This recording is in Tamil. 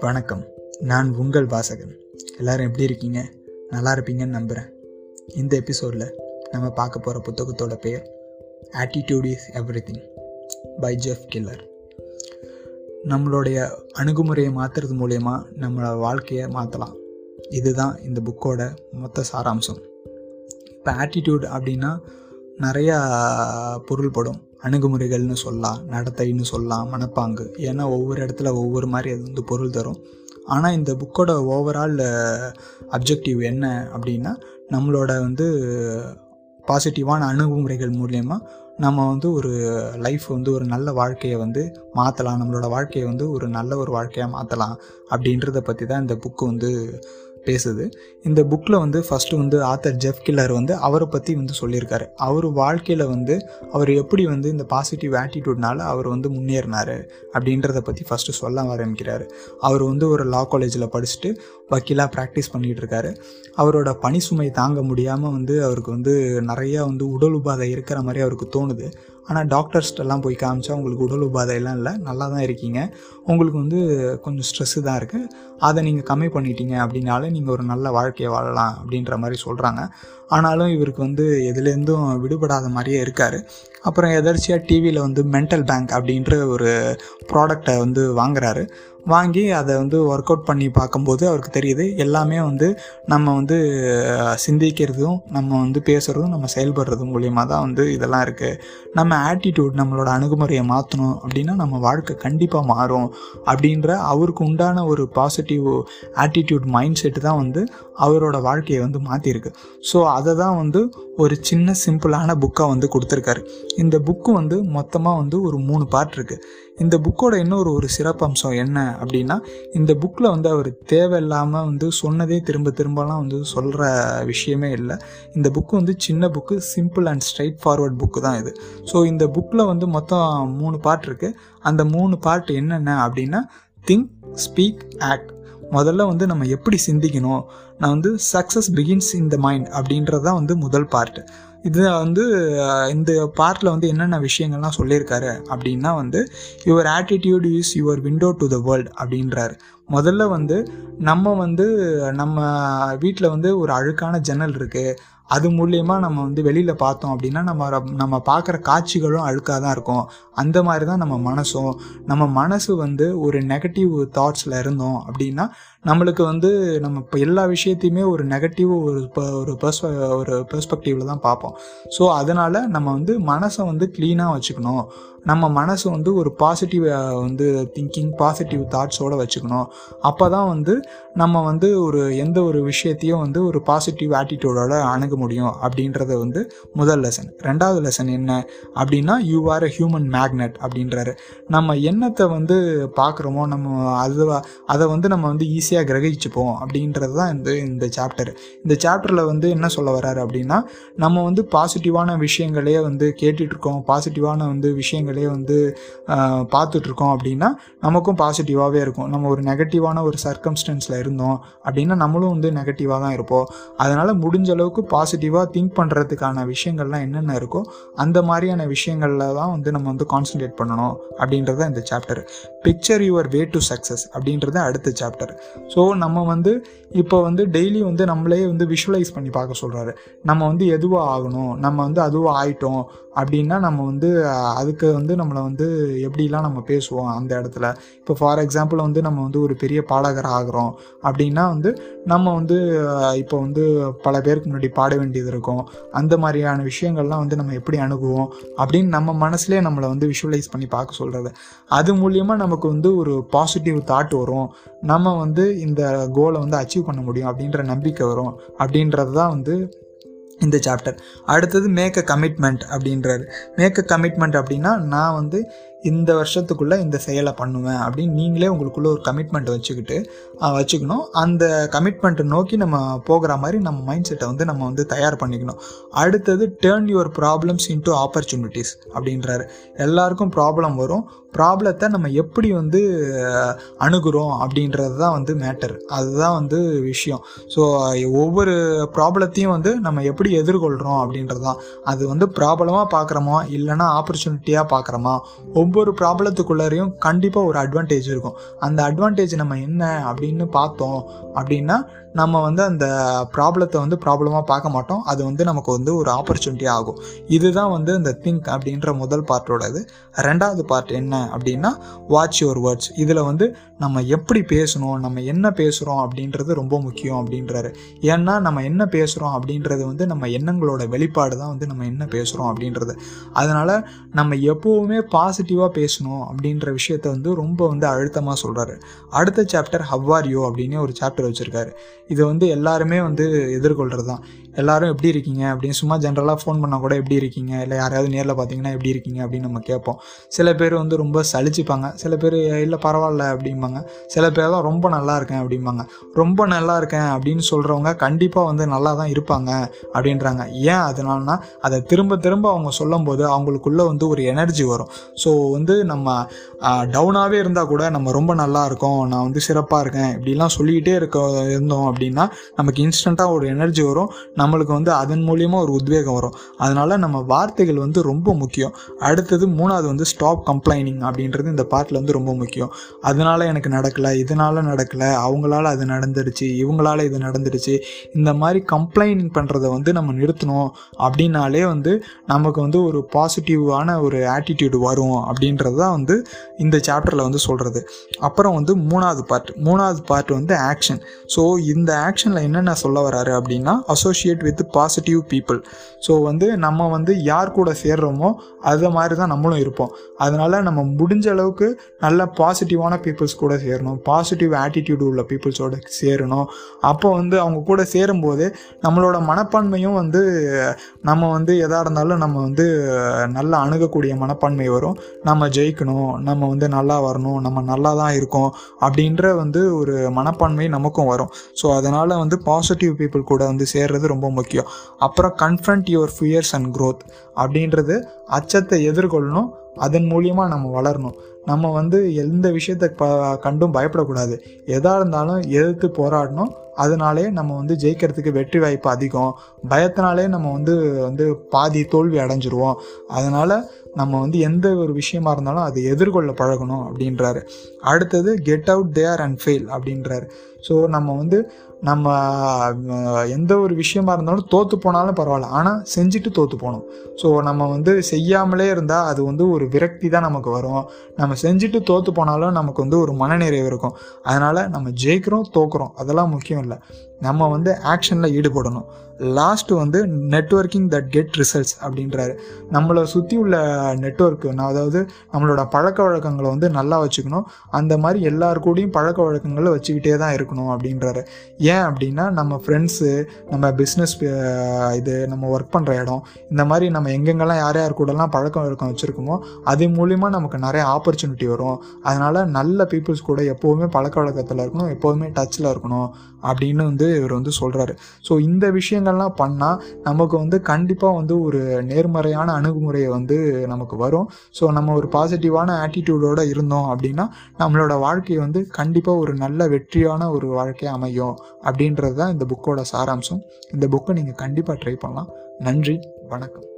வணக்கம். நான் உங்கள் வாசகன். எல்லாரும் எப்படி இருக்கீங்க? நல்லா இருப்பீங்கன்னு நம்புகிறேன் இந்த எபிசோடில் நம்ம பார்க்க போகிற புத்தகத்தோட பெயர் attitude is everything by Jeff Keller நம்மளுடைய அணுகுமுறையை மாற்றுறது மூலயமா நம்மளோட வாழ்க்கையை மாற்றலாம் இதுதான் இந்த புக்கோட மொத்த சாராம்சம். இப்போ ஆட்டிடியூட் அப்படின்னா நிறையா பொருள்படும். அணுகுமுறைகள்னு சொல்லலாம் நடத்தைன்னு சொல்லலாம் மனப்பாங்கு. ஏன்னா ஒவ்வொரு இடத்துல ஒவ்வொரு மாதிரி அது வந்து பொருள் தரும். ஆனால் இந்த புக்கோட ஓவரால் அப்ஜெக்டிவ் என்ன அப்படின்னா நம்மளோட வந்து பாசிட்டிவான அணுகுமுறைகள் மூலயமா நம்ம வந்து ஒரு லைஃப் வந்து ஒரு நல்ல வாழ்க்கையை வந்து மாற்றலாம் நம்மளோட வாழ்க்கையை வந்து ஒரு நல்ல ஒரு வாழ்க்கையாக மாற்றலாம் அப்படின்றத பற்றி தான் இந்த புக்கு வந்து பேசுது. இந்த புக்கில் வந்து ஃபஸ்ட்டு வந்து ஆத்தர் ஜெஃப் கில்லர் வந்து அவரை பற்றி வந்து சொல்லியிருக்காரு. அவர் வாழ்க்கையில் வந்து அவர் எப்படி வந்து இந்த பாசிட்டிவ் ஆட்டிடியூட்னால அவர் வந்து முன்னேறினார் அப்படின்றத பற்றி ஃபஸ்ட்டு சொல்ல ஆரம்பிக்கிறார். அவர் வந்து ஒரு லா காலேஜில் படிச்சுட்டு வக்கீலாக ப்ராக்டிஸ் பண்ணிகிட்டு இருக்காரு. அவரோட பணி சுமை தாங்க முடியாமல் வந்து அவருக்கு வந்து நிறையா வந்து உடல் உபாதை இருக்கிற மாதிரி அவருக்கு தோணுது. ஆனால் டாக்டர்ஸ்டெல்லாம் போய் காமிச்சா உங்களுக்கு உடல் உபாதையெல்லாம் இல்லை. நல்லா தான் இருக்கீங்க. உங்களுக்கு வந்து கொஞ்சம் ஸ்ட்ரெஸ்ஸு தான் இருக்குது அதை நீங்கள் கம்மி பண்ணிட்டீங்க அப்படின்னாலே நீங்கள் ஒரு நல்ல வாழ்க்கையை வாழலாம் அப்படின்ற மாதிரி சொல்கிறாங்க ஆனாலும் இவருக்கு வந்து எதுலேருந்தும் விடுபடாத மாதிரியே இருக்கார். அப்புறம் எதர்ச்சியாக டிவியில் வந்து மென்டல் பேங்க் அப்படின்ற ஒரு ப்ராடக்டை வந்து வாங்குறாரு. வாங்கி அதை வந்து ஒர்க் அவுட் பண்ணி பார்க்கும்போது அவருக்கு தெரியுது எல்லாமே வந்து நம்ம வந்து சிந்திக்கிறதும் நம்ம வந்து பேசுகிறதும் நம்ம செயல்படுறதும் மூலியமாக தான் வந்து இதெல்லாம் இருக்குது நம்ம ஆட்டிடியூட் நம்மளோட அணுகுமுறையை மாற்றணும் அப்படின்னா நம்ம வாழ்க்கை கண்டிப்பாக மாறும் அப்படின்ற அவருக்கு உண்டான ஒரு பாசிட்டிவ் ஆட்டிடியூட் மைண்ட் செட்டு தான் வந்து அவரோட வாழ்க்கையை வந்து மாற்றிருக்கு ஸோ அதை தான் வந்து ஒரு சின்ன சிம்பிளான புக்காக வந்து கொடுத்துருக்காரு. இந்த புக்கு வந்து மொத்தமாக வந்து ஒரு மூணு பார்ட் இருக்குது இந்த புக்கோட இன்னொரு ஒரு சிறப்பம்சம் என்ன அப்படின்னா இந்த புக்கில் வந்து அவர் தேவையில்லாமல் வந்து சொன்னதே திரும்ப திரும்பலாம் வந்து சொல்கிற விஷயமே இல்லை. இந்த புக்கு வந்து சின்ன book simple and straightforward book தான் இது. ஸோ இந்த புக்கில் வந்து மொத்தம் மூணு பார்ட் இருக்குது அந்த மூணு பார்ட் என்னென்ன அப்படின்னா திங்க் ஸ்பீக் ஆக்ட். முதல்ல வந்து நம்ம எப்படி சிந்திக்கணும்? நான் வந்து success begins in the mind அப்படின்றது தான் வந்து முதல் பார்ட்டு. இது வந்து இந்த பார்ட்டில் வந்து என்னென்ன விஷயங்கள்லாம் சொல்லியிருக்காரு அப்படின்னா வந்து your attitude is your window to the world அப்படின்றாரு. முதல்ல வந்து நம்ம வந்து நம்ம வீட்டில் வந்து ஒரு அழுக்கான ஜன்னல் இருக்குது அது மூலயமா நம்ம வந்து வெளியில் பார்த்தோம் அப்படின்னா நம்ம நம்ம பார்க்குற காட்சிகளும் அழுக்காக தான் இருக்கும். அந்த மாதிரி தான் நம்ம மனசும். நம்ம மனசு வந்து ஒரு நெகட்டிவ் தாட்ஸில் இருந்தோம் அப்படின்னா நம்மளுக்கு வந்து நம்ம இப்போ எல்லா விஷயத்தையுமே ஒரு நெகட்டிவ் ஒரு ஒரு பெர்ஸ்ப ஒரு பெர்ஸ்பெக்டிவில் தான் பார்ப்போம். ஸோ அதனால் நம்ம வந்து மனசை வந்து க்ளீனாக வச்சுக்கணும். நம்ம மனசு வந்து ஒரு பாசிட்டிவ் வந்து திங்கிங் பாசிட்டிவ் தாட்ஸோடு வச்சுக்கணும். அப்போ தான் வந்து நம்ம வந்து ஒரு எந்த ஒரு விஷயத்தையும் வந்து ஒரு பாசிட்டிவ் ஆட்டிடியூடோட அணுக முடியும் அப்படின்றத வந்து முதல் லெசன் ரெண்டாவது லெசன் என்ன அப்படின்னா you are a human magnet அப்படின்றாரு. நம்ம எண்ணத்தை வந்து பார்க்குறோமோ நம்ம அது அதை வந்து நம்ம வந்து ஈஸியாக கிரகிச்சுப்போம் அப்படின்றது தான் இந்த இந்த சாப்டர் இந்த சாப்டரில் வந்து என்ன சொல்ல வர்றாரு அப்படின்னா நம்ம வந்து பாசிட்டிவான விஷயங்களே வந்து கேட்டுட்ருக்கோம் பாசிட்டிவான வந்து விஷயங்கள் வந்து பார்த்துட்ருக்கோம் அப்படின்னா நமக்கும் பாசிட்டிவாகவே இருக்கும். நம்ம ஒரு நெகட்டிவான ஒரு சர்க்கம்ஸ்டன்ஸில் இருந்தோம் அப்படின்னா நம்மளும் வந்து நெகட்டிவாக தான் இருப்போம். அதனால் முடிஞ்ச அளவுக்கு பாசிட்டிவாக திங்க் பண்ணுறதுக்கான விஷயங்கள்லாம் என்னென்ன இருக்கோ அந்த மாதிரியான விஷயங்களில் தான் வந்து நம்ம வந்து கான்சன்ட்ரேட் பண்ணணும் அப்படின்றது இந்த chapter picture your way to success அப்படின்றது அடுத்த சாப்டர் ஸோ நம்ம வந்து இப்போ வந்து டெய்லி வந்து நம்மளே வந்து விஷுவலைஸ் பண்ணி பார்க்க சொல்கிறாரு நம்ம வந்து எதுவாக ஆகணும்? நம்ம வந்து அதுவாக ஆயிட்டோம் அப்படின்னா நம்ம வந்து அதுக்கு வந்து நம்மளை வந்து எப்படிலாம் நம்ம பேசுவோம் அந்த இடத்துல. இப்போ ஃபார் எக்ஸாம்பிள் வந்து நம்ம வந்து ஒரு பெரிய பாடகர் ஆகிறோம். அப்படின்னா வந்து நம்ம வந்து இப்போ வந்து பல பேருக்கு முன்னாடி பாட வேண்டியது இருக்கும். அந்த மாதிரியான விஷயங்கள்லாம் வந்து நம்ம எப்படி அணுகுவோம்? அப்படின்னு நம்ம மனசுலேயே நம்மளை வந்து விஷுவலைஸ் பண்ணி பார்க்க சொல்கிறது அது மூலியமாக நமக்கு வந்து ஒரு பாசிட்டிவ் தாட் வரும். நம்ம வந்து இந்த கோலை வந்து அச்சீவ் பண்ண முடியும் அப்படின்ற நம்பிக்கை வரும். அப்படின்றது தான் வந்து இந்த சாப்டர் அடுத்தது மேக் அ கமிட்மெண்ட் அப்படின்றாரு. மேக் அ கமிட்மெண்ட் அப்படின்னா நான் வந்து இந்த வருஷத்துக்குள்ளே இந்த செயலை பண்ணுவேன் அப்படின்னு நீங்களே உங்களுக்குள்ளே ஒரு கமிட்மெண்ட் வச்சுக்கிட்டு வச்சுக்கணும். அந்த கமிட்மெண்ட்டை நோக்கி நம்ம போகிற மாதிரி நம்ம மைண்ட் செட்டை வந்து நம்ம வந்து தயார் பண்ணிக்கணும். அடுத்தது turn your problems into opportunities அப்படின்றாரு. எல்லாருக்கும் ப்ராப்ளம் வரும். ப்ராப்ளத்தை நம்ம எப்படி வந்து அணுகிறோம் அணுகுறோம் அப்படின்றது தான் வந்து மேட்டர் அதுதான் வந்து விஷயம். ஸோ ஒவ்வொரு ப்ராப்ளத்தையும் வந்து நம்ம எப்படி எதிர்கொள்கிறோம் அப்படின்றது தான். அது வந்து ப்ராப்ளமாக பார்க்குறோமா? இல்லைன்னா ஆப்பர்ச்சுனிட்டியாக பார்க்குறோமா? ஒவ்வொரு ஒவ்வொரு ப்ராப்ளத்துக்குள்ளேயும் கண்டிப்பாக ஒரு அட்வான்டேஜ் இருக்கும். அந்த அட்வான்டேஜ் நம்ம என்ன அப்படின்னு பார்த்தோம் அப்படின்னா நம்ம வந்து அந்த ப்ராப்ளத்தை வந்து ப்ராப்ளமாக பார்க்க மாட்டோம். அது வந்து நமக்கு வந்து ஒரு ஆப்பர்ச்சுனிட்டி ஆகும். இதுதான் வந்து இந்த திங்க் அப்படின்ற முதல் பார்ட்டோடது ரெண்டாவது பார்ட் என்ன அப்படின்னா வாட்ச் யுவர் வேர்ட்ஸ் இதில் வந்து நம்ம எப்படி பேசணும் நம்ம என்ன பேசுகிறோம் அப்படின்றது ரொம்ப முக்கியம் அப்படின்றாரு. ஏன்னா நம்ம என்ன பேசுகிறோம் அப்படின்றது வந்து நம்ம எண்ணங்களோட வெளிப்பாடு தான் வந்து நம்ம என்ன பேசுகிறோம் அப்படின்றது. அதனால் நம்ம எப்போவுமே பாசிட்டிவாக பேசணும் அப்படின்ற விஷயத்த வந்து ரொம்ப வந்து அழுத்தமாக சொல்கிறாரு அடுத்த சாப்டர் ஹவ்வார் யூ அப்படின்னு ஒரு சாப்டர் வச்சுருக்காரு. இதை வந்து எல்லாருமே வந்து எதிர்கொள்கிறது தான் எல்லாரும் எப்படி இருக்கீங்க? அப்படின்னு சும்மா ஜென்ரலாக ஃபோன் பண்ணால் கூட எப்படி இருக்கீங்க? இல்லை யாரையாவது நேரில் பார்த்தீங்கன்னா எப்படி இருக்கீங்க? அப்படின்னு நம்ம கேட்போம். சில பேர் வந்து ரொம்ப சளிச்சுப்பாங்க சில பேர் இல்லை பரவாயில்ல அப்படிம்பாங்க. சில பேர் தான் ரொம்ப நல்லா இருக்கேன் அப்படிம்பாங்க. ரொம்ப நல்லா இருக்கேன் அப்படின்னு சொல்கிறவங்க கண்டிப்பாக வந்து நல்லா தான் இருப்பாங்க அப்படின்றாங்க. ஏன் அதனாலனா அதை திரும்ப திரும்ப அவங்க சொல்லும்போது அவங்களுக்குள்ளே வந்து ஒரு எனர்ஜி வரும். ஸோ வந்து நம்ம டவுனாகவே இருந்தால் கூட நம்ம ரொம்ப நல்லா இருக்கோம் நான் வந்து சிறப்பாக இருக்கேன் இப்படிலாம் சொல்லிக்கிட்டே இருக்க இருந்தோம் அப்படின்னா நமக்கு இன்ஸ்டண்ட்டாக ஒரு எனர்ஜி வரும். நம்மளுக்கு வந்து அதன் மூலியமாக ஒரு உத்வேகம் வரும். அதனால் நம்ம வார்த்தைகள் வந்து ரொம்ப முக்கியம். அடுத்தது மூணாவது வந்து ஸ்டாப் கம்ப்ளைனிங் அப்படின்றது இந்த பாட்டில் வந்து ரொம்ப முக்கியம். அதனால் எனக்கு நடக்கல இதனால் நடக்கல அவங்களால அது நடந்துடுச்சு இவங்களால இது நடந்துடுச்சு இந்த மாதிரி கம்ப்ளைனிங் பண்ணுறதை வந்து நம்ம நிறுத்தணும் அப்படின்னாலே வந்து நமக்கு வந்து ஒரு பாசிட்டிவான ஒரு ஆட்டிடியூட் வரும் அப்படின்றது தான் வந்து இந்த சாப்டரில் வந்து சொல்கிறது அப்புறம் வந்து மூணாவது பார்ட் மூணாவது பார்ட் வந்து ஆக்ஷன் ஸோ இந்த ஆக்ஷனில் என்னென்ன சொல்ல வராரு அப்படின்னா associate with positive people so வந்து நம்ம வந்து யார் கூட சேர்றோமோ அது மாதிரி தான் நம்மளும் இருப்போம். அதனால நம்ம முடிஞ்ச அளவுக்கு நல்ல பாசிட்டிவான பீப்புள்ஸ் கூட சேரணும். பாசிட்டிவ் ஆட்டிடியூடு உள்ள பீப்புள்ஸோட சேரணும். அப்போ வந்து அவங்க கூட சேரும்போது நம்மளோட மனப்பான்மையும் வந்து நம்ம வந்து எதாக இருந்தாலும் நம்ம வந்து நல்லா அணுகக்கூடிய மனப்பான்மை வரும். நம்ம ஜெயிக்கணும் நம்ம வந்து நல்லா வரணும் நம்ம நல்லா தான் இருக்கோம் அப்படின்ற வந்து ஒரு மனப்பான்மை நமக்கும் வரும். ஸோ அதனால் வந்து பாசிட்டிவ் பீப்புள் கூட வந்து சேர்றது ரொம்ப முக்கியம். அப்புறம் confront your fears and growth அப்படின்றது அச்சத்தை எதிர்கொள்ளணும். அதன் மூலியமாக நம்ம வளரணும். நம்ம வந்து எந்த விஷயத்தை ப கண்டும் பயப்படக்கூடாது. எதாக இருந்தாலும் எதிர்த்து போராடணும். அதனாலே நம்ம வந்து ஜெயிக்கிறதுக்கு வெற்றி வாய்ப்பு அதிகம். பயத்தினாலே நம்ம வந்து வந்து பாதி தோல்வி அடைஞ்சிருவோம். அதனால் நம்ம வந்து எந்த ஒரு விஷயமா இருந்தாலும் அதை எதிர்கொள்ள பழகணும் அப்படின்றாரு. அடுத்தது get out there and fail அப்படின்றாரு. ஸோ நம்ம வந்து நம்ம எந்த ஒரு விஷயமா இருந்தாலும் தோற்று போனாலும் பரவாயில்ல. ஆனால் செஞ்சுட்டு தோற்று போகணும். ஸோ நம்ம வந்து செய்யாமலே இருந்தால் அது வந்து ஒரு விரக்தி தான் நமக்கு வரும். நம்ம செஞ்சுட்டு தோற்று போனாலும் நமக்கு வந்து ஒரு மனநிறைவு இருக்கும். அதனால் நம்ம ஜெயிக்கிறோம் தோக்குறோம். அதெல்லாம் முக்கியம் இல்லை. நம்ம வந்து ஆக்ஷனில் ஈடுபடணும். லாஸ்ட்டு வந்து நெட்வொர்க்கிங் தட் கெட் ரிசல்ட்ஸ் அப்படின்றாரு. நம்மளை சுற்றி உள்ள நெட்வொர்க்கு அதாவது நம்மளோட பழக்க வழக்கங்களை வந்து நல்லா வச்சுக்கணும். அந்த மாதிரி எல்லார் கூடயும் பழக்க வழக்கங்களை வச்சுக்கிட்டே தான் இருக்கணும் அப்படின்றாரு. ஏன் அப்படின்னா நம்ம ஃப்ரெண்ட்ஸு நம்ம பிஸ்னஸ் இது நம்ம ஒர்க் பண்ணுற இடம் இந்த மாதிரி நம்ம எங்கெங்கெல்லாம் யார் யார் கூடலாம் பழக்க வழக்கம் வச்சுருக்கோமோ அது மூலிமா நமக்கு நிறைய ஆப்பர்ச்சுனிட்டி வரும். அதனால் நல்ல பீப்புள்ஸ் கூட எப்போவுமே பழக்க வழக்கத்தில் இருக்கணும் எப்போவுமே டச்சில் இருக்கணும் அப்படின்னு வந்து இவர் வந்து சொல்கிறாரு ஸோ இந்த விஷயங்கள்லாம் பண்ணால் நமக்கு வந்து கண்டிப்பாக வந்து ஒரு நேர்மறையான அணுகுமுறையை வந்து நமக்கு வரும். ஸோ நம்ம ஒரு பாசிட்டிவான ஆட்டிடியூடோடு இருந்தோம் அப்படின்னா நம்மளோட வாழ்க்கை வந்து கண்டிப்பாக ஒரு நல்ல வெற்றியான ஒரு வாழ்க்கை அமையும் அப்படின்றது தான் இந்த புக்கோட சாராம்சம். இந்த புக்கை நீங்கள் கண்டிப்பாக ட்ரை பண்ணலாம். நன்றி வணக்கம்.